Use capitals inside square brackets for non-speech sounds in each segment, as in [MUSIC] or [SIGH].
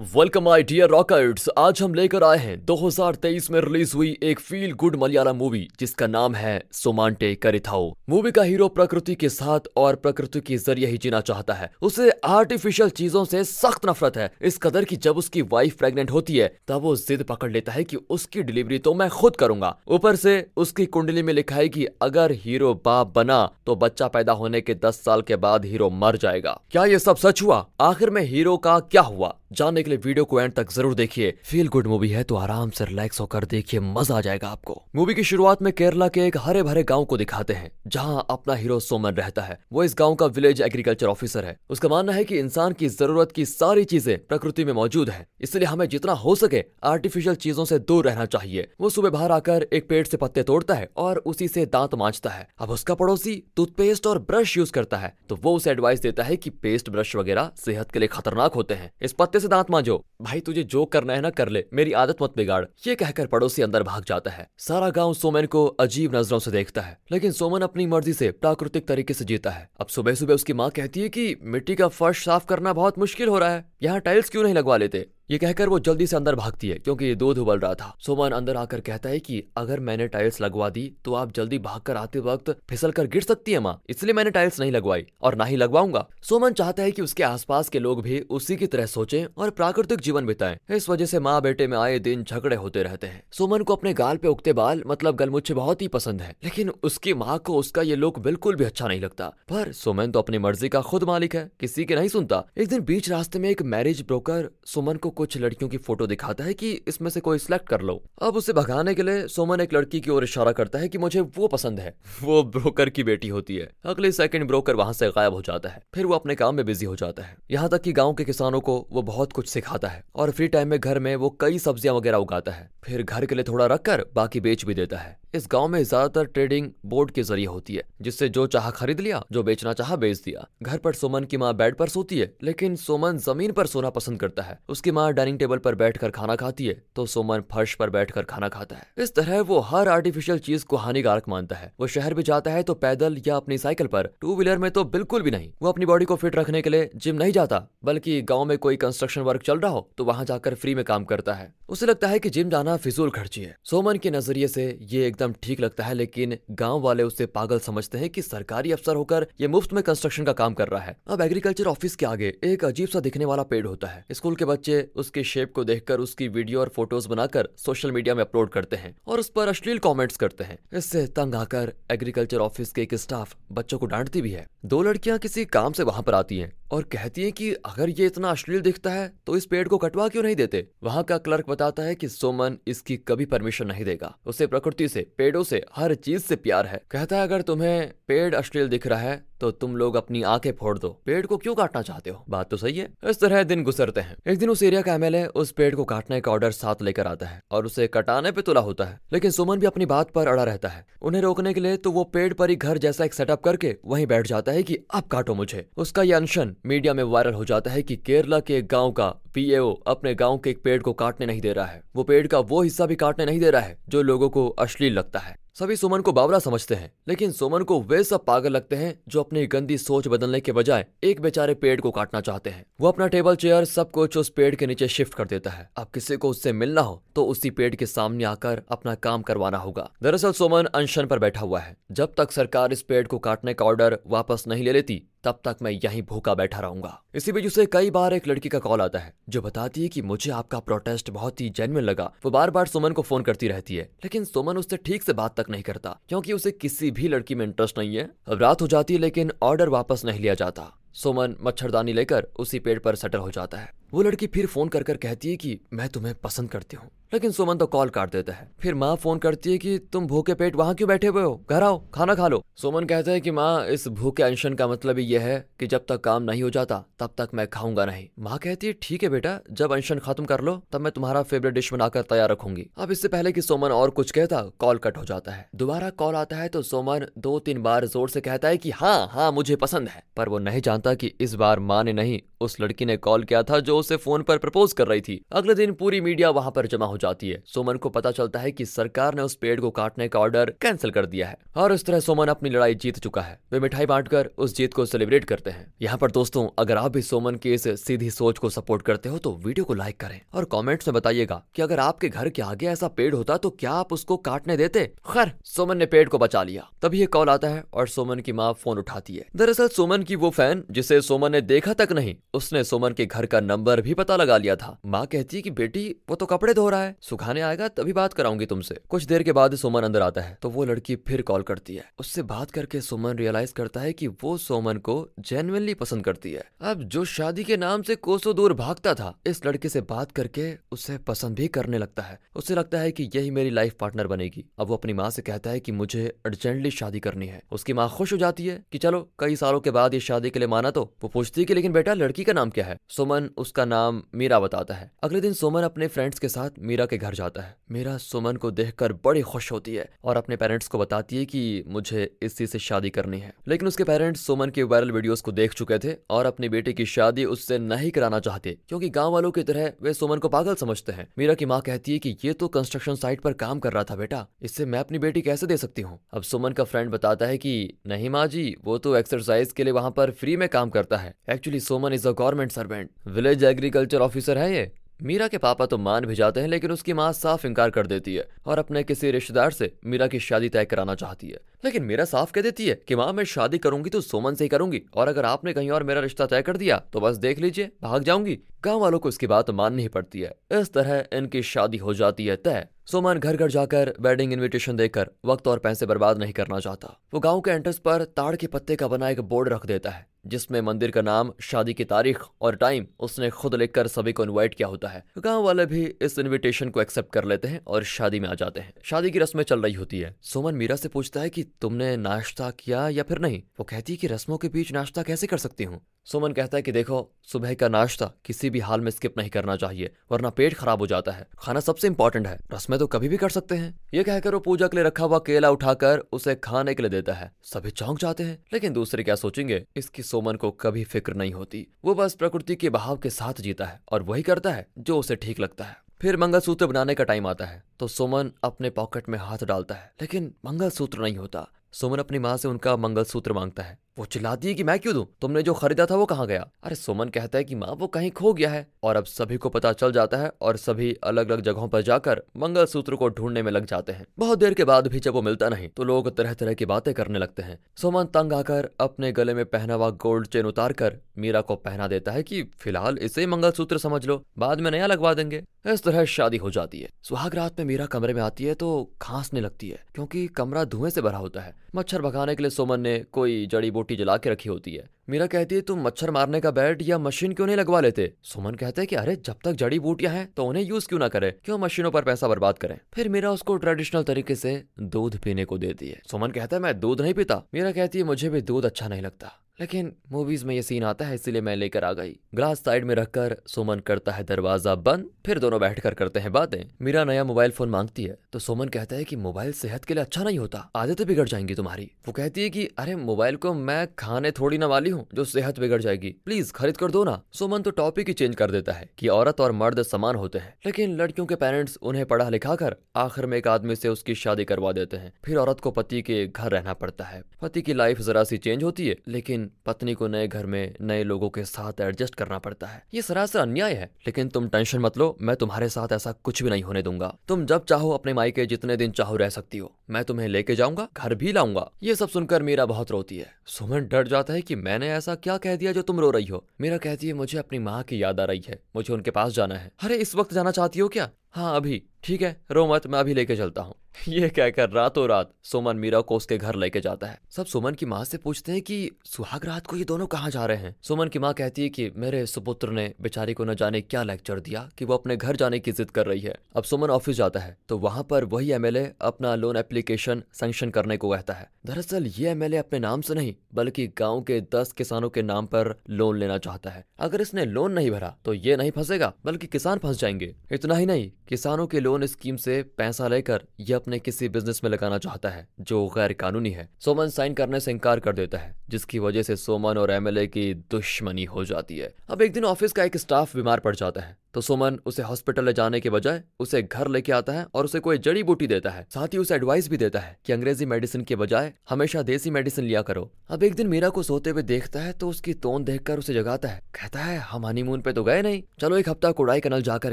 Welcome my dear रॉकर्ट्स आज हम लेकर आए हैं 2023 में रिलीज़ हुई एक फील गुड मलयालम मूवी जिसका नाम है सोमांटे करिथाओ। मूवी का हीरो प्रकृति के साथ और प्रकृति के ज़रिए ही जीना चाहता है। उसे आर्टिफिशियल चीज़ों से सख्त नफरत है। इस कदर की जब उसकी वाइफ प्रेग्नेंट होती है, तब वो जिद पकड़ लेता है कि उसकी डिलीवरी तो मैं खुद करूँगा। ऊपर से उसकी कुंडली में लिखा है की अगर हीरो बाप बना तो बच्चा पैदा होने के दस साल के बाद हीरो मर जाएगा। क्या ये सब सच हुआ? आखिर में हीरो का क्या हुआ? जानने के लिए वीडियो को एंड तक ज़रूर देखिए। फील गुड मूवी है तो आराम से रिलैक्स होकर देखिए, मज़ा आ जाएगा आपको। मूवी की शुरुआत में केरला के एक हरे भरे गाँव को दिखाते हैं, जहाँ अपना हीरो सोमन रहता है। वो इस गाँव का विलेज एग्रीकल्चर ऑफिसर है। उसका मानना है कि इंसान की ज़रूरत की सारी चीज़ें प्रकृति में मौजूद है। इसलिए हमें जितना हो सके आर्टिफिशियल चीज़ों से दूर रहना चाहिए। वो सुबह बाहर आकर एक पेड़ से पत्ते तोड़ता है और उसी से दांत मांझता है। अब उसका पड़ोसी टूथपेस्ट और ब्रश यूज़ करता है तो वो उसे एडवाइस देता है कि पेस्ट ब्रश वगैरह सेहत के लिए खतरनाक होते हैं। इस पत्ते से दांत मांझो भाई, तुझे जो करना है ना कर ले, मेरी आदत मत बिगाड़। ये कहकर पड़ोसी अंदर भाग जाता है। सारा गाँव सोमन को अजीब नज़रों से देखता है, लेकिन सोमन अपनी मर्ज़ी से प्राकृतिक तरीके से जीता है। अब सुबह सुबह उसकी माँ कहती है कि, मिट्टी का फर्श साफ़ करना बहुत मुश्किल हो रहा है, यहाँ टाइल्स क्यों नहीं लगवा लेते? ये कहकर वो जल्दी से अंदर भागती है, क्योंकि ये दूध उबल रहा था। सोमन अंदर आकर कहता है कि, अगर मैंने टाइल्स लगवा दी तो आप जल्दी भागकर आते वक्त फिसल कर गिर सकती है माँ। इसलिए मैंने टाइल्स नहीं लगवाई, और ना ही लगवाऊँगा। सोमन चाहता है कि उसके आसपास के लोग भी उसी की तरह सोचे और प्राकृतिक जीवन बिताएँ। इस वजह से माँ बेटे में आए दिन झगड़े होते रहते हैं। सोमन को अपने गाल पे उगते बाल मतलब गलमुच्छे, बहुत ही पसंद है। लेकिन उसकी माँ को उसका ये लुक बिल्कुल भी अच्छा नहीं लगता। पर सोमन तो अपनी मर्ज़ी का खुद मालिक है, किसी के नहीं सुनता। एक दिन बीच रास्ते में एक मैरिज ब्रोकर सोमन को कुछ लड़कियों की फ़ोटो दिखाता है कि इसमें से कोई सिलेक्ट कर लो। अब उसे भगाने के लिए सोमन एक लड़की की ओर इशारा करता है कि मुझे वो पसंद है। वो ब्रोकर की बेटी होती है। अगले सेकंड ब्रोकर वहाँ से गायब हो जाता है। फिर वो अपने काम में बिज़ी हो जाता है। यहाँ तक कि गाँव के किसानों को वो बहुत कुछ सिखाता है और फ्री टाइम में घर में वो कई सब्ज़ियाँ वगैरह उगाता है। फिर घर के लिए थोड़ा रखकर बाकी बेच भी देता है। इस गाँव में ज़्यादातर ट्रेडिंग बोर्ड के ज़रिए होती है, जिससे जो चाह खरीद लिया, जो बेचना चाह बेच दिया। घर पर सोमन की माँ बेड पर सोती है, लेकिन सोमन ज़मीन पर सोना पसंद करता है। उसकी माँ डाइनिंग टेबल पर बैठकर खाना खाती है तो सोमन फर्श पर बैठकर खाना खाता है। इस तरह वो हर आर्टिफिशियल चीज़ को हानिकारक मानता है। वो शहर भी जाता है तो पैदल या अपनी साइकिल पर। टू व्हीलर में तो बिल्कुल भी नहीं। वो अपनी बॉडी को फिट रखने के लिए जिम नहीं जाता, बल्कि गाँव में कोई कंस्ट्रक्शन वर्क चल रहा हो तो वहाँ जाकर फ्री में काम करता है। उसे लगता है कि जिम जाना फिजूल खर्ची है। सोमन के नज़रिए से ये एकदम ठीक लगता है, लेकिन गाँव वाले उसे पागल समझते हैं कि सरकारी अफसर होकर ये मुफ़्त में कंस्ट्रक्शन का काम कर रहा है। अब एग्रीकल्चर ऑफ़िस के आगे एक अजीब सा दिखने वाला पेड़ होता है। स्कूल के बच्चे उसके शेप को देखकर उसकी वीडियो और फ़ोटोज़ बनाकर सोशल मीडिया में अपलोड करते हैं और उस पर अश्लील कॉमेंट्स करते हैं। इससे तंग आकर एग्रीकल्चर ऑफ़िस के एक स्टाफ बच्चों को डांटती भी है। दो लड़कियाँ किसी काम से वहाँ पर आती हैं और कहती हैं कि अगर ये इतना अश्लील दिखता है तो इस पेड़ को कटवा क्यों नहीं देते? वहाँ का क्लर्क बताता है कि सोमन इसकी कभी परमिशन नहीं देगा। उसे प्रकृति से पेड़ों से हर चीज़ से प्यार है। कहता है, अगर तुम्हें पेड़ अश्लील दिख रहा है तो तुम लोग अपनी आँखें फोड़ दो। पेड़ को क्यों काटना चाहते हो? बात तो सही है। इस तरह दिन गुजरते हैं। एक दिन उस एरिया का एमएलए उस पेड़ को काटने का ऑर्डर साथ लेकर आता है और उसे कटाने पे तुला होता है। लेकिन सुमन भी अपनी बात पर अड़ा रहता है। उन्हें रोकने के लिए तो वो पेड़ पर ही घर जैसा एक सेटअप करके वहीं बैठ जाता है कि अब काटो मुझे। उसका ये अनशन मीडिया में वायरल हो जाता है कि केरला के एक गाँव का पीएओ अपने गाँव के एक पेड़ को काटने नहीं दे रहा है। वो पेड़ का वो हिस्सा भी काटने नहीं दे रहा है, जो लोगों को अश्लील लगता है। सभी सुमन को बावला समझते हैं, लेकिन सुमन को वे सब पागल लगते हैं जो अपनी गंदी सोच बदलने के बजाय एक बेचारे पेड़ को काटना चाहते हैं। वो अपना टेबल, चेयर, सब कुछ उस पेड़ के नीचे शिफ्ट कर देता है। अब किसी को उससे मिलना हो तो उसी पेड़ के सामने आकर अपना काम करवाना होगा। दरअसल सुमन अनशन पर बैठा हुआ है। जब तक सरकार इस पेड़ को काटने का ऑर्डर वापस नहीं ले लेती तब तक मैं यहीं भूखा बैठा रहूँगा। इसी बीच उसे कई बार एक लड़की का कॉल आता है, जो बताती है कि मुझे आपका प्रोटेस्ट बहुत ही जेनविन लगा। वो बार बार सुमन को फ़ोन करती रहती है, लेकिन सुमन उससे ठीक से बात तक नहीं करता, क्योंकि उसे किसी भी लड़की में इंटरेस्ट नहीं है। अब रात हो जाती है, लेकिन ऑर्डर वापस नहीं लिया जाता। सुमन मच्छरदानी लेकर उसी पेड़ पर सेटल हो जाता है। वो लड़की फिर फ़ोन कर कर कहती है कि मैं तुम्हें पसंद करती हूँ। लेकिन सुमन तो कॉल काट देता है। फिर माँ फ़ोन करती है कि तुम भूखे पेट वहाँ क्यों बैठे हुए हो? घर आओ, खाना खा लो। सुमन कहता है कि माँ, इस भूखे अनशन का मतलब यह है कि जब तक काम नहीं हो जाता, तब तक मैं खाऊँगा नहीं। माँ कहती है, ठीक है बेटा, जब अनशन खत्म कर लो, तब मैं तुम्हारा फेवरेट डिश बनाकर तैयार रखूँगी। अब इससे पहले की सोमन और कुछ कहता, कॉल कट हो जाता है। दोबारा कॉल आता है तो सोमन दो तीन बार ज़ोर से कहता है की हाँ हाँ मुझे पसंद है। पर वो नहीं जानता की इस बार माँ ने नहीं उस लड़की ने कॉल किया था जो उसे फ़ोन पर प्रपोज कर रही थी। अगले दिन पूरी मीडिया वहाँ पर जमा हो जाती है। सुमन को पता चलता है की सरकार ने उस पेड़ को काटने का ऑर्डर कैंसिल कर दिया है। और इस तरह सोमन अपनी लड़ाई जीत चुका है। वे मिठाई बांटकर उस जीत को सेलिब्रेट करते हैं। यहाँ पर दोस्तों, अगर आप भी सोमन की इस सीधी सोच को सपोर्ट करते हो तो वीडियो को लाइक करें और कॉमेंट्स में बताइएगा कि अगर आपके घर के आगे ऐसा पेड़ होता तो क्या आप उसको काटने देते? खैर, सोमन ने पेड़ को बचा लिया। तभी ये कॉल आता है और सोमन की माँ फ़ोन उठाती है। दरअसल सोमन की वो फ़ैन, जिसे सोमन ने देखा तक नहीं उसने सुमन के घर का नंबर भी पता लगा लिया था। माँ कहती है कि बेटी, वो तो कपड़े धो रहा है। सुखाने आएगा, तभी बात कराऊँगी तुमसे। कुछ देर के बाद सोमन अंदर आता है तो वो लड़की फिर कॉल करती है। उससे बात करके सुमन रियलाइज़ करता है कि वो सोमन को जेनुअनली पसंद करती है। अब जो शादी के नाम से कोसों दूर भागता था, इस लड़के से बात करके उसे पसंद भी करने लगता है। उसे लगता है कि यही मेरी लाइफ पार्टनर बनेगी। अब वो अपनी माँ से कहता है कि मुझे अर्जेंटली शादी करनी है। उसकी माँ खुश हो जाती है कि चलो, कई सालों के बाद ये शादी के लिए माना तो। वो पूछती है कि लेकिन बेटा, लड़की का नाम क्या है? सुमन, उसका नाम मीरा बताता है। अगले दिन सुमन अपने फ्रेंड्स के साथ मीरा के घर जाता है। मीरा सुमन को देखकर बड़ी खुश होती है और अपने पेरेंट्स को बताती है कि मुझे इसी से शादी करनी है। लेकिन उसके पेरेंट्स सुमन के वायरल वीडियोस को देख चुके थे और अपनी बेटी की शादी उससे नहीं कराना चाहते, क्योंकि गाँव वालों की तरह वे सुमन को पागल समझते हैं। मीरा की माँ कहती है की ये तो कंस्ट्रक्शन साइट पर काम कर रहा था बेटा, इससे मैं अपनी बेटी कैसे दे सकती हूँ? अब सुमन का फ्रेंड बताता है कि, नहीं माँ जी, वो तो एक्सरसाइज के लिए वहाँ पर फ्री में काम करता है। Actually Soman is a government servant. Village agriculture officer है ये। मीरा के पापा तो मान भी जाते हैं, लेकिन उसकी माँ साफ़ इनकार कर देती है और अपने किसी रिश्तेदार से मीरा की शादी तय कराना चाहती है। लेकिन मीरा साफ़ कह देती है कि माँ, मैं शादी करूँगी तो सोमन से ही करूँगी और अगर आपने कहीं और मेरा रिश्ता तय कर दिया तो बस देख लीजिए, भाग जाऊँगी। गाँव वालों को इसकी बात माननी पड़ती है। इस तरह इनकी शादी हो जाती है तय। सोमन घर घर जाकर वेडिंग इनविटेशन देकर वक्त और पैसे बर्बाद नहीं करना चाहता। वो गाँव के एंट्रेंस पर ताड़ के पत्ते का बना एक बोर्ड रख देता है। जिसमें मंदिर का नाम, शादी की तारीख और टाइम उसने खुद लिखकर सभी को इनवाइट किया होता है। गाँव वाले भी इस इनविटेशन को एक्सेप्ट कर लेते हैं और शादी में आ जाते हैं। शादी की रस्में चल रही होती है। सोमन मीरा से पूछता है कि तुमने नाश्ता किया या फिर नहीं? वो कहती है कि रस्मों के बीच नाश्ता कैसे कर सकती हूँ? सुमन कहता है कि देखो, सुबह का नाश्ता किसी भी हाल में स्किप नहीं करना चाहिए, वरना पेट खराब हो जाता है। खाना सबसे इंपॉर्टेंट है। रस्में तो कभी भी कर सकते हैं। ये कहकर वो पूजा के लिए रखा हुआ केला उठाकर उसे खाने के लिए देता है। सभी चौंक जाते हैं, लेकिन दूसरे क्या सोचेंगे? इसकी सोमन को कभी फ़िक्र नहीं होती। वो बस प्रकृति के बहाव के साथ जीता है और वही करता है जो उसे ठीक लगता है। फिर मंगलसूत्र बनाने का टाइम आता है तो सोमन अपने पॉकेट में हाथ डालता है, लेकिन मंगलसूत्र नहीं होता। सुमन अपनी माँ से उनका मंगलसूत्र माँगता है। वो चिल्लाती है कि मैं क्यों दूँ? तुमने जो खरीदा था वो कहाँ गया? अरे, सुमन कहता है कि माँ, वो कहीं खो गया है। और अब सभी को पता चल जाता है और सभी अलग अलग जगहों पर जाकर मंगलसूत्र को ढूँढने में लग जाते हैं। बहुत देर के बाद भी जब वो मिलता नहीं तो लोग तरह तरह की बातें करने लगते हैं। सुमन तंग आकर अपने गले में पहना हुआ गोल्ड चेन उतार कर मीरा को पहना देता है की, फ़िलहाल इसे मंगलसूत्र समझ लो, बाद में नया लगवा देंगे। इस तरह शादी हो जाती है। सुहाग रात में मीरा कमरे में आती है तो खांसने लगती है, क्योंकि कमरा धुएँ से भरा होता है। मच्छर भगाने के लिए सुमन ने कोई जड़ी बूटी जला के रखी होती है। मीरा कहती है, तुम मच्छर मारने का बैट या मशीन क्यों नहीं लगवा लेते? सुमन कहते हैं कि, अरे, जब तक जड़ी बूटियाँ हैं तो उन्हें यूज़ क्यों ना करें? क्यों मशीनों पर पैसा बर्बाद करें? फिर मीरा उसको ट्रेडिशनल तरीके से दूध पीने को देती है। सुमन कहता है, मैं दूध नहीं पीता। मीरा कहती है, मुझे भी दूध अच्छा नहीं लगता। लेकिन मूवीज़ में ये सीन आता है, इसलिए मैं लेकर आ गई। ग्लास साइड में रखकर सुमन करता है दरवाज़ा बंद, फिर दोनों बैठकर करते हैं बातें। मीरा नया मोबाइल फ़ोन मांगती है तो सुमन कहता है कि मोबाइल सेहत के लिए अच्छा नहीं होता, आदतें बिगड़ जाएँगी तुम्हारी। वो कहती है कि, अरे मोबाइल को मैं खाने थोड़ी ना वाली हूँ, जो सेहत बिगड़ जाएगी। प्लीज़ खरीद कर दो ना। सुमन तो टॉपिक ही चेंज कर देता है की औरत और मर्द समान होते हैं। लेकिन लड़कियों के पेरेंट्स उन्हें पढ़ा लिखा कर आखिर में एक आदमी से उसकी शादी करवा देते हैं। फिर औरत को पति के घर रहना पड़ता है। पति की लाइफ जरा सी चेंज होती है, लेकिन पत्नी को नए घर में नए लोगों के साथ एडजस्ट करना पड़ता है। ये सरासर अन्याय है, लेकिन तुम टेंशन मत लो, मैं तुम्हारे साथ ऐसा कुछ भी नहीं होने दूँगा। तुम जब चाहो अपने मायके जितने दिन चाहो रह सकती हो। मैं तुम्हें लेके जाऊँगा, घर भी लाऊँगा। ये सब सुनकर मीरा बहुत रोती है। सुमन डर जाता है कि मैंने ऐसा क्या कह दिया जो तुम रो रही हो। मीरा कहती है, मुझे अपनी माँ की याद आ रही है, मुझे उनके पास जाना है। अरे, इस वक्त जाना चाहती हो क्या? हाँ अभी। ठीक है, रो मत, मैं अभी लेके चलता हूँ। [LAUGHS] ये कहकर रातों रात सुमन, मीरा को उसके घर लेके जाता है। सब सुमन की माँ से पूछते हैं कि, सुहाग रात को ये दोनों कहाँ जा रहे हैं? सुमन की माँ कहती है कि, मेरे सुपुत्र ने बेचारी को न जाने क्या लेक्चर दिया, कि वो अपने घर जाने की जिद कर रही है। अब सुमन ऑफ़िस जाता है तो वहाँ पर वही एमएलए अपना लोन एप्लीकेशन सेंक्शन करने को कहता है। दरअसल ये एमएलए अपने नाम से नहीं, बल्कि गाँव के दस किसानों के नाम पर लोन लेना चाहता है। अगर इसने लोन नहीं भरा तो ये नहीं फंसेगा, बल्कि किसान फंस जाएँगे। इतना ही नहीं किसानों के लोन स्कीम से पैसा लेकर यह अपने किसी बिज़नेस में लगाना चाहता है, जो गैर कानूनी है। सोमन साइन करने से इनकार कर देता है, जिसकी वजह से सोमन और एमएलए की दुश्मनी हो जाती है। अब एक दिन ऑफ़िस का एक स्टाफ बीमार पड़ जाता है। तो सुमन उसे हॉस्पिटल ले जाने के बजाय उसे घर लेके आता है और उसे कोई जड़ी बूटी देता है। साथ ही उसे एडवाइस भी देता है कि अंग्रेज़ी मेडिसिन के बजाय हमेशा देसी मेडिसिन लिया करो। अब एक दिन मीरा को सोते हुए देखता है तो उसकी तोन देखकर उसे जगाता है। कहता है, हम हनीमून पे तो गए नहीं। चलो एक हफ़्ता कोडाई कनल जाकर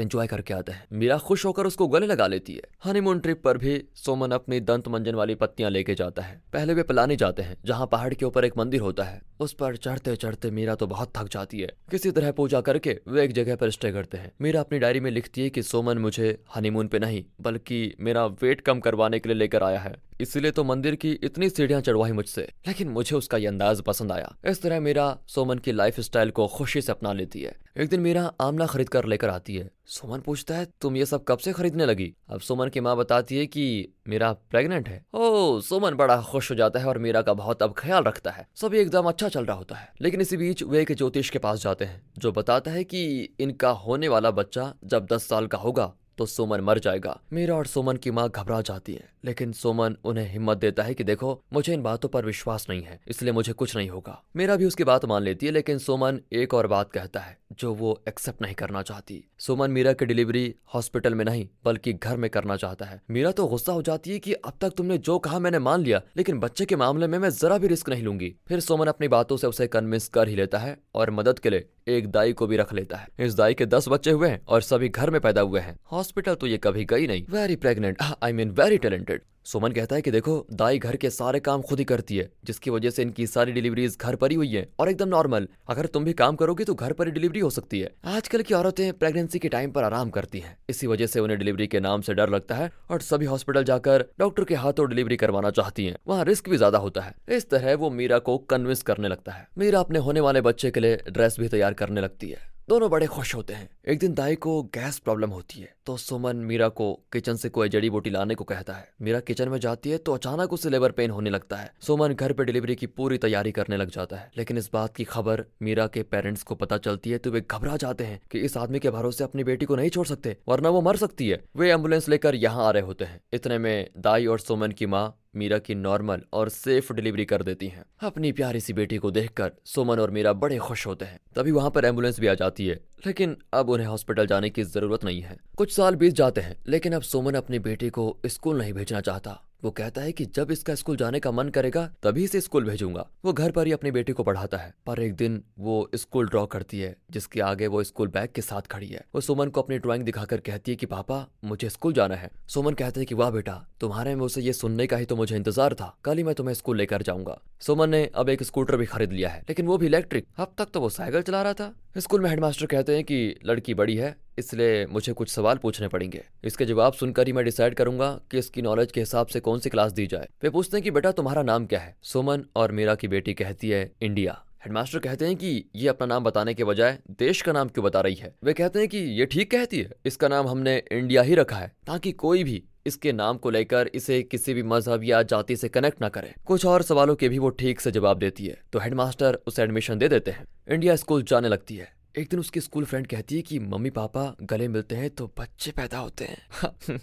एंजॉय करके आते हैं। मीरा खुश होकर उसको गले लगा लेती है। हनीमून ट्रिप पर भी सोमन अपनी दंत मंजन वाली पत्तियाँ लेके जाता है। पहले वे पिलाने जाते हैं, जहाँ पहाड़ के ऊपर एक मंदिर होता है। उस पर चढ़ते चढ़ते मीरा तो बहुत थक जाती है। किसी तरह पूजा करके वे एक जगह पर स्टे करते हैं। मीरा अपनी डायरी में लिखती है कि सोमन मुझे हनीमून पे नहीं, बल्कि मेरा वेट कम करवाने के लिए लेकर आया है। इसलिए तो मंदिर की इतनी सीढ़ियाँ चढ़वाई मुझसे, लेकिन मुझे उसका ये अंदाज पसंद आया। इस तरह मेरा सोमन की लाइफ स्टाइल को खुशी से अपना लेती है। एक दिन मेरा आमला खरीद कर लेकर आती है। सोमन पूछता है, तुम ये सब कब से खरीदने लगी? अब सोमन की माँ बताती है कि मेरा प्रेग्नेंट है। ओ, सोमन बड़ा खुश हो जाता है और मीरा का बहुत अब ख्याल रखता है। सभी एकदम अच्छा चल रहा होता है। लेकिन इसी बीच वे एक ज्योतिष के पास जाते हैं, जो बताता है कि इनका होने वाला बच्चा जब दस साल का होगा तो सोमन मर जाएगा। मीरा और सोमन की माँ घबरा जाती है, लेकिन सोमन उन्हें हिम्मत देता है कि देखो, मुझे इन बातों पर विश्वास नहीं है, इसलिए मुझे कुछ नहीं होगा। मेरा भी उसकी बात मान लेती है, लेकिन सोमन एक और बात कहता है, जो वो एक्सेप्ट नहीं करना चाहती। सोमन मीरा की डिलीवरी हॉस्पिटल में नहीं, बल्कि घर में करना चाहता है। मीरा तो गुस्सा हो जाती है कि अब तक तुमने जो कहा मैंने मान लिया, लेकिन बच्चे के मामले में मैं जरा भी रिस्क नहीं लूँगी। फिर सोमन अपनी बातों से उसे कन्विंस कर ही लेता है, और मदद के लिए एक दाई को भी रख लेता है। इस दाई के दस बच्चे हुए हैं और सभी घर में पैदा हुए हैं। हॉस्पिटल तो ये कभी गई नहीं। Very pregnant I mean very talented Suman कहता है कि देखो, दाई घर के सारे काम खुद ही करती है, जिसकी वजह से इनकी सारी डिलीवरीज घर पर ही हुई है और एकदम नॉर्मल। अगर तुम भी काम करोगे तो घर पर ही डिलीवरी हो सकती है। आजकल की औरतें प्रेगनेंसी के टाइम पर आराम करती हैं। इसी वजह से उन्हें डिलीवरी के नाम से डर लगता है और सभी हॉस्पिटल जाकर डॉक्टर के हाथों डिलीवरी करवाना चाहती है। वहाँ रिस्क भी ज़्यादा होता है। इस तरह वो मीरा को कन्विंस करने लगता है। मीरा अपने होने वाले बच्चे के लिए ड्रेस भी तैयार करने लगती है। दोनों बड़े खुश होते हैं। एक दिन दाई को गैस प्रॉब्लम होती है तो सुमन मीरा को किचन से कोई जड़ी बूटी लाने को कहता है। मीरा किचन में जाती है तो अचानक उसे लेबर पेन होने लगता है। सुमन घर पे डिलीवरी की पूरी तैयारी करने लग जाता है। लेकिन इस बात की खबर मीरा के पेरेंट्स को पता चलती है तो वे घबरा जाते हैं कि इस आदमी के भरोसे अपनी बेटी को नहीं छोड़ सकते, वरना वो मर सकती है। वे एंबुलेंस लेकर यहाँ आ रहे होते हैं। इतने में दाई और सुमन की माँ मीरा की नॉर्मल और सेफ़ डिलीवरी कर देती हैं। अपनी प्यारी सी बेटी को देखकर सुमन और मीरा बड़े खुश होते हैं। तभी वहाँ पर एंबुलेंस भी आ जाती है, लेकिन अब उन्हें हॉस्पिटल जाने की ज़रूरत नहीं है। कुछ साल बीत जाते हैं, लेकिन अब सुमन अपनी बेटी को स्कूल नहीं भेजना चाहता। वो कहता है कि जब इसका स्कूल जाने का मन करेगा, तभी से स्कूल भेजूँगा। वो घर पर ही अपनी बेटी को पढ़ाता है। पर एक दिन वो स्कूल ड्रॉ करती है, जिसके आगे वो स्कूल बैग के साथ खड़ी है। वो सुमन को अपनी ड्राइंग दिखाकर कहती है कि, पापा, मुझे स्कूल जाना है। सुमन कहते हैं कि, वाह बेटा, तुम्हारे उसे ये सुनने का ही तो मुझे इंतज़ार था। कल ही मैं तुम्हें स्कूल लेकर जाऊँगा। सुमन ने अब एक स्कूटर भी खरीद लिया है, लेकिन वो भी इलेक्ट्रिक। अब तक तो वो साइकिल चला रहा था। स्कूल में हेडमास्टर कहते हैं कि, लड़की बड़ी है इसलिए मुझे कुछ सवाल पूछने पड़ेंगे। इसके जवाब सुनकर ही मैं डिसाइड करूँगा कि इसकी नॉलेज के हिसाब से कौन सी क्लास दी जाए। वे पूछते हैं कि, बेटा, तुम्हारा नाम क्या है? सुमन और मीरा की बेटी कहती है, इंडिया. हेडमास्टर कहते हैं कि, ये अपना नाम बताने के बजाय देश का नाम क्यों बता रही है? वे कहते हैं कि, ये ठीक कहती है। इसका नाम हमने इंडिया ही रखा है, ताकि कोई भी इसके नाम को लेकर इसे किसी भी मज़हब या जाति से कनेक्ट ना करे। कुछ और सवालों के भी वो ठीक से जवाब देती है। तो हेडमास्टर उसे एडमिशन दे देते हैं। इंडिया स्कूल जाने लगती है। एक दिन उसकी स्कूल फ्रेंड कहती है कि, मम्मी, पापा गले मिलते हैं तो बच्चे पैदा होते हैं।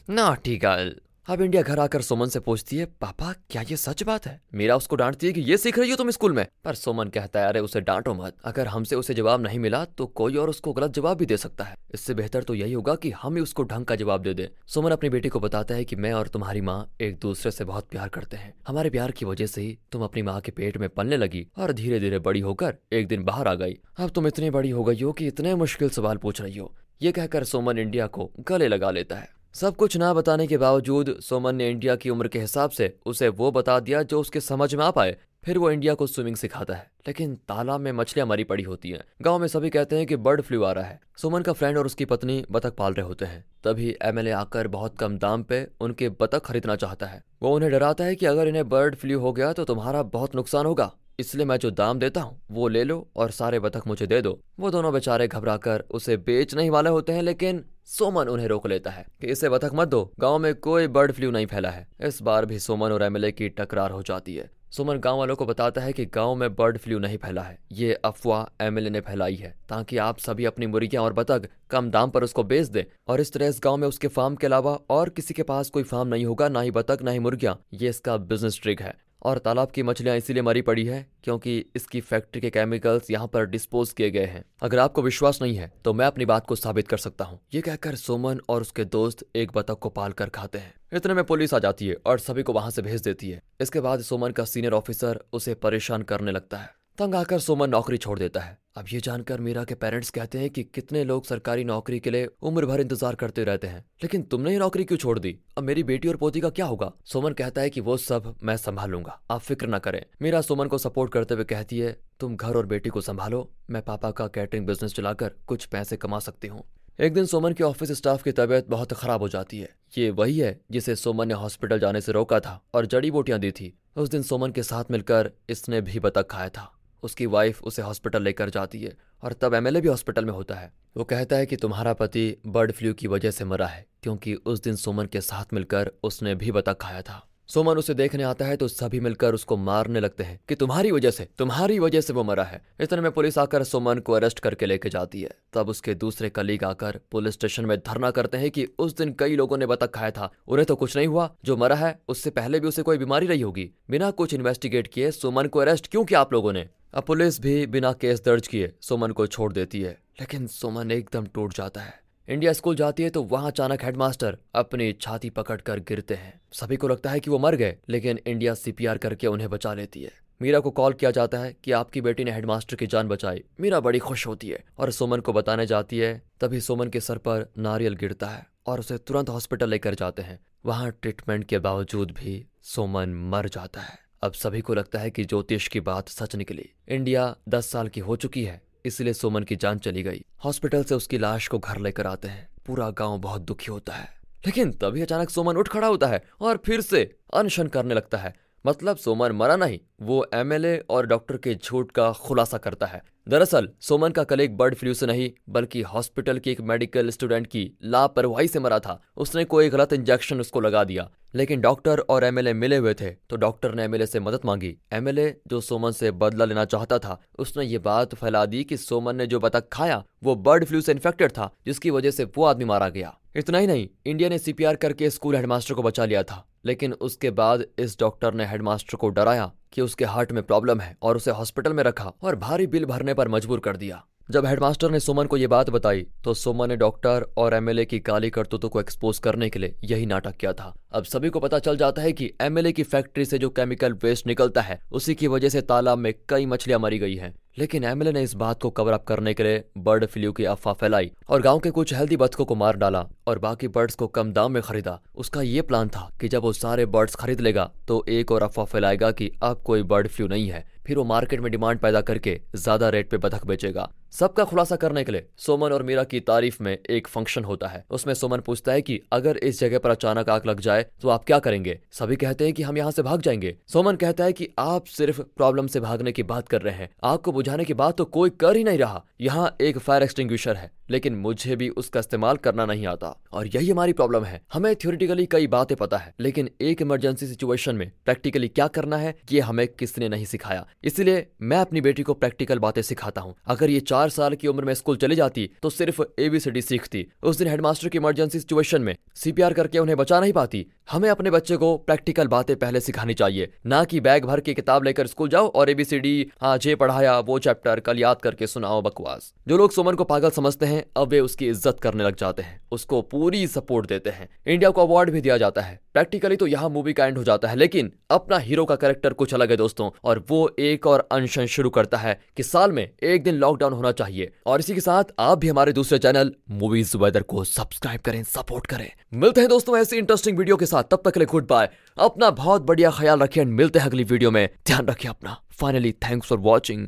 ना [LAUGHS] ठीक है। अब इंडिया घर आकर सुमन से पूछती है, पापा, क्या ये सच बात है? मीरा उसको डांटती है कि ये सीख रही हो तुम स्कूल में? पर सुमन कहता है, अरे, उसे डांटो मत। अगर हमसे उसे जवाब नहीं मिला तो कोई और उसको गलत जवाब भी दे सकता है। इससे बेहतर तो यही होगा कि हम ही उसको ढंग का जवाब दे दे। सुमन अपनी बेटी को बताता है की मैं और तुम्हारी माँ एक दूसरे से बहुत प्यार करते हैं। हमारे प्यार की वजह से ही तुम अपनी माँ के पेट में पलने लगी और धीरे धीरे बड़ी होकर एक दिन बाहर आ गई। अब तुम इतनी बड़ी हो गई हो की इतने मुश्किल सवाल पूछ रही हो। ये कहकर सोमन इंडिया को गले लगा लेता है। सब कुछ ना बताने के बावजूद सोमन ने इंडिया की उम्र के हिसाब से उसे वो बता दिया जो उसके समझ में आ पाए। फिर वो इंडिया को स्विमिंग सिखाता है, लेकिन तालाब में मछलियाँ मरी पड़ी होती हैं। गाँव में सभी कहते हैं कि बर्ड फ्लू आ रहा है। सुमन का फ्रेंड और उसकी पत्नी बतख पाल रहे होते हैं। तभी एमएलए आकर बहुत कम दाम पे उनके बतख खरीदना चाहता है। वो उन्हें डराता है कि अगर इन्हें बर्ड फ्लू हो गया तो तुम्हारा बहुत नुकसान होगा। इसलिए मैं जो दाम देता हूँ, वो ले लो और सारे बतख मुझे दे दो। वो दोनों बेचारे घबराकर उसे बेच नहीं वाले होते हैं, लेकिन सोमन उन्हें रोक लेता है कि इसे बतख मत दो। गाँव में कोई बर्ड फ्लू नहीं फैला है। इस बार भी सोमन और एमएलए की टकरार हो जाती है। सुमन गाँव वालों को बताता है कि गाँव में बर्ड फ्लू नहीं फैला है। ये अफवाह एमएलए ने फैलाई है, ताकि आप सभी अपनी मुर्गियाँ और बतख कम दाम पर उसको बेच दें। और इस तरह इस गाँव में उसके फार्म के अलावा और किसी के पास कोई फार्म नहीं होगा, ना ही बतख, ना ही मुर्गियाँ। ये इसका बिज़नेस ट्रिक है। और तालाब की मछलियाँ इसीलिए मरी पड़ी है क्योंकि इसकी फैक्ट्री के केमिकल्स यहाँ पर डिस्पोज किए गए हैं। अगर आपको विश्वास नहीं है तो मैं अपनी बात को साबित कर सकता हूँ। ये कहकर सोमन और उसके दोस्त एक बतख को पाल कर खाते हैं। इतने में पुलिस आ जाती है और सभी को वहाँ से भेज देती है। इसके बाद सोमन का सीनियर ऑफिसर उसे परेशान करने लगता है। तंग आकर सोमन नौकरी छोड़ देता है। अब ये जानकर मीरा के पेरेंट्स कहते हैं कि कितने लोग सरकारी नौकरी के लिए उम्र भर इंतज़ार करते रहते हैं। लेकिन तुमने ये नौकरी क्यों छोड़ दी? अब मेरी बेटी और पोती का क्या होगा? सोमन कहता है कि वो सब मैं संभालूँगा। आप फ़िक्र ना करें। मीरा सोमन को सपोर्ट करते हुए कहती है, तुम घर और बेटी को संभालो। मैं पापा का कैटरिंग बिज़नेस चलाकर कुछ पैसे कमा सकती हूँ। एक दिन सोमन के ऑफ़िस स्टाफ की तबीयत बहुत खराब हो जाती है। ये वही है जिसे सोमन ने हॉस्पिटल जाने से रोका था और जड़ी बूटियाँ दी थी। उस दिन सोमन के साथ मिलकर इसने भी बतख खाया था। उसकी वाइफ उसे हॉस्पिटल लेकर जाती है और तब एमएलए भी हॉस्पिटल में होता है। वो कहता है कि तुम्हारा पति बर्ड फ्लू की वजह से मरा है, क्योंकि उस दिन सुमन के साथ मिलकर उसने भी बता खाया था। सुमन उसे देखने आता है तो सभी मिलकर उसको मारने लगते हैं कि तुम्हारी वजह से, तुम्हारी वजह से वो मरा है। इतने में पुलिस आकर सुमन को अरेस्ट करके लेके जाती है। तब उसके दूसरे कलीग आकर पुलिस स्टेशन में धरना करते हैं कि उस दिन कई लोगों ने बतख खाया था। उन्हें तो कुछ नहीं हुआ। जो मरा है, उससे पहले भी उसे कोई बीमारी रही होगी। बिना कुछ इन्वेस्टिगेट किए सुमन को अरेस्ट क्यों किया आप लोगों ने? अब पुलिस भी बिना केस दर्ज किए सुमन को छोड़ देती है। लेकिन सुमन एकदम टूट जाता है। इंडिया स्कूल जाती है तो वहाँ अचानक हेडमास्टर अपनी छाती पकड़कर गिरते हैं। सभी को लगता है कि वो मर गए, लेकिन इंडिया सीपीआर करके उन्हें बचा लेती है। मीरा को कॉल किया जाता है कि आपकी बेटी ने हेडमास्टर की जान बचाई। मीरा बड़ी खुश होती है और सोमन को बताने जाती है, तभी सोमन के सर पर नारियल गिरता है और उसे तुरंत हॉस्पिटल लेकर जाते हैं। वहाँ ट्रीटमेंट के बावजूद भी सोमन मर जाता है। अब सभी को लगता है कि ज्योतिष की बात सच निकली। इंडिया दस साल की हो चुकी है, इसलिए सोमन की जान चली गई। हॉस्पिटल से उसकी लाश को घर लेकर आते हैं। पूरा गाँव बहुत दुखी होता है। लेकिन तभी अचानक सोमन उठ खड़ा होता है और फिर से अनशन करने लगता है। मतलब सोमन मरा नहीं, वो एमएलए और डॉक्टर के झूठ का खुलासा करता है। दरअसल, सोमन का कलेग बर्ड फ्लू से नहीं, बल्कि हॉस्पिटल की एक मेडिकल स्टूडेंट की लापरवाही से मरा था। उसने कोई गलत इंजेक्शन उसको लगा दिया। लेकिन डॉक्टर और एमएलए मिले हुए थे तो डॉक्टर ने एमएलए से मदद मांगी। एमएलए जो सोमन से बदला लेना चाहता था, उसने ये बात फैला दी कि सोमन ने जो बतख खाया, वो बर्ड फ्लू से इन्फेक्टेड था, जिसकी वजह से वो आदमी मारा गया। इतना ही नहीं, इंडिया ने सीपीआर करके स्कूल हेडमास्टर को बचा लिया था, लेकिन उसके बाद इस डॉक्टर ने हेडमास्टर को डराया कि उसके हार्ट में प्रॉब्लम है और उसे हॉस्पिटल में रखा और भारी बिल भरने पर मजबूर कर दिया। जब हेडमास्टर ने सुमन को यह बात बताई तो सुमन ने डॉक्टर और एमएलए की काली करतूतों को एक्सपोज करने के लिए यही नाटक किया था। अब सभी को पता चल जाता है कि एमएलए की फैक्ट्री से जो केमिकल वेस्ट निकलता है, उसी की वजह से तालाब में कई मछलियाँ मरी गई हैं। लेकिन एमएलए ने इस बात को कवर अप करने के लिए बर्ड फ्लू की अफवाह फैलाई और गाँव के कुछ हेल्दी बतखों को मार डाला और बाकी बर्ड्स को कम दाम में खरीदा। उसका ये प्लान था कि जब वो सारे बर्ड्स खरीद लेगा तो एक और अफवाह फैलाएगा कि अब कोई बर्ड फ्लू नहीं है। फिर वो मार्केट में डिमांड पैदा करके ज़्यादा रेट पे बतख बेचेगा। सबका खुलासा करने के लिए सोमन और मीरा की तारीफ़ में एक फ़ंक्शन होता है। उसमें सोमन पूछता है कि अगर इस जगह पर अचानक आग लग जाए तो आप क्या करेंगे? सभी कहते हैं कि हम यहाँ से भाग जाएँगे। सोमन कहता है कि आप सिर्फ़ प्रॉब्लम से भागने की बात कर रहे हैं। आग को बुझाने की बात तो कोई कर ही नहीं रहा। यहाँ एक फायर एक्सटिंग है, लेकिन मुझे भी उसका इस्तेमाल करना नहीं आता। और यही हमारी प्रॉब्लम है। हमें थ्योरिटिकली कई बातें पता है, लेकिन एक इमरजेंसी सिचुएशन में प्रैक्टिकली क्या करना है, ये हमें किसने नहीं सिखाया। इसलिए मैं अपनी बेटी को प्रैक्टिकल बातें सिखाता हूँ। अगर ये चार साल की उम्र में स्कूल चली जाती तो सिर्फ़ एबीसीडी सीखती। उस दिन हेडमास्टर की इमरजेंसी सिचुएशन में सीपीआर करके उन्हें बचा नहीं पाती। हमें अपने बच्चे को प्रैक्टिकल बातें पहले सिखानी चाहिए, ना कि बैग भर के किताब लेकर स्कूल जाओ और एबीसीडी आज ये पढ़ाया, वो चैप्टर कल याद करके सुनाओ, बकवास। जो लोग सुमन को पागल समझते हैं, अब वे उसकी इज़्ज़त करने लग जाते हैं, उसको पूरी सपोर्ट देते हैं। इंडिया को अवार्ड भी दिया जाता है। प्रैक्टिकली तो यहाँ मूवी का एंड हो जाता है, लेकिन अपना हीरो का कैरेक्टर कुछ अलग है दोस्तों, और वो एक और अनशन शुरू करता है कि साल में एक दिन लॉकडाउन होना चाहिए। और इसी के साथ आप भी हमारे दूसरे चैनल मूवीज़ वेदर को सब्सक्राइब करें सपोर्ट करें। मिलते हैं दोस्तों ऐसी इंटरेस्टिंग वीडियो के साथ। तब तक ले गुड बाय अपना बहुत बढ़िया ख्याल रखें मिलते हैं अगली वीडियो में। ध्यान रखें अपना। Finally thanks for watching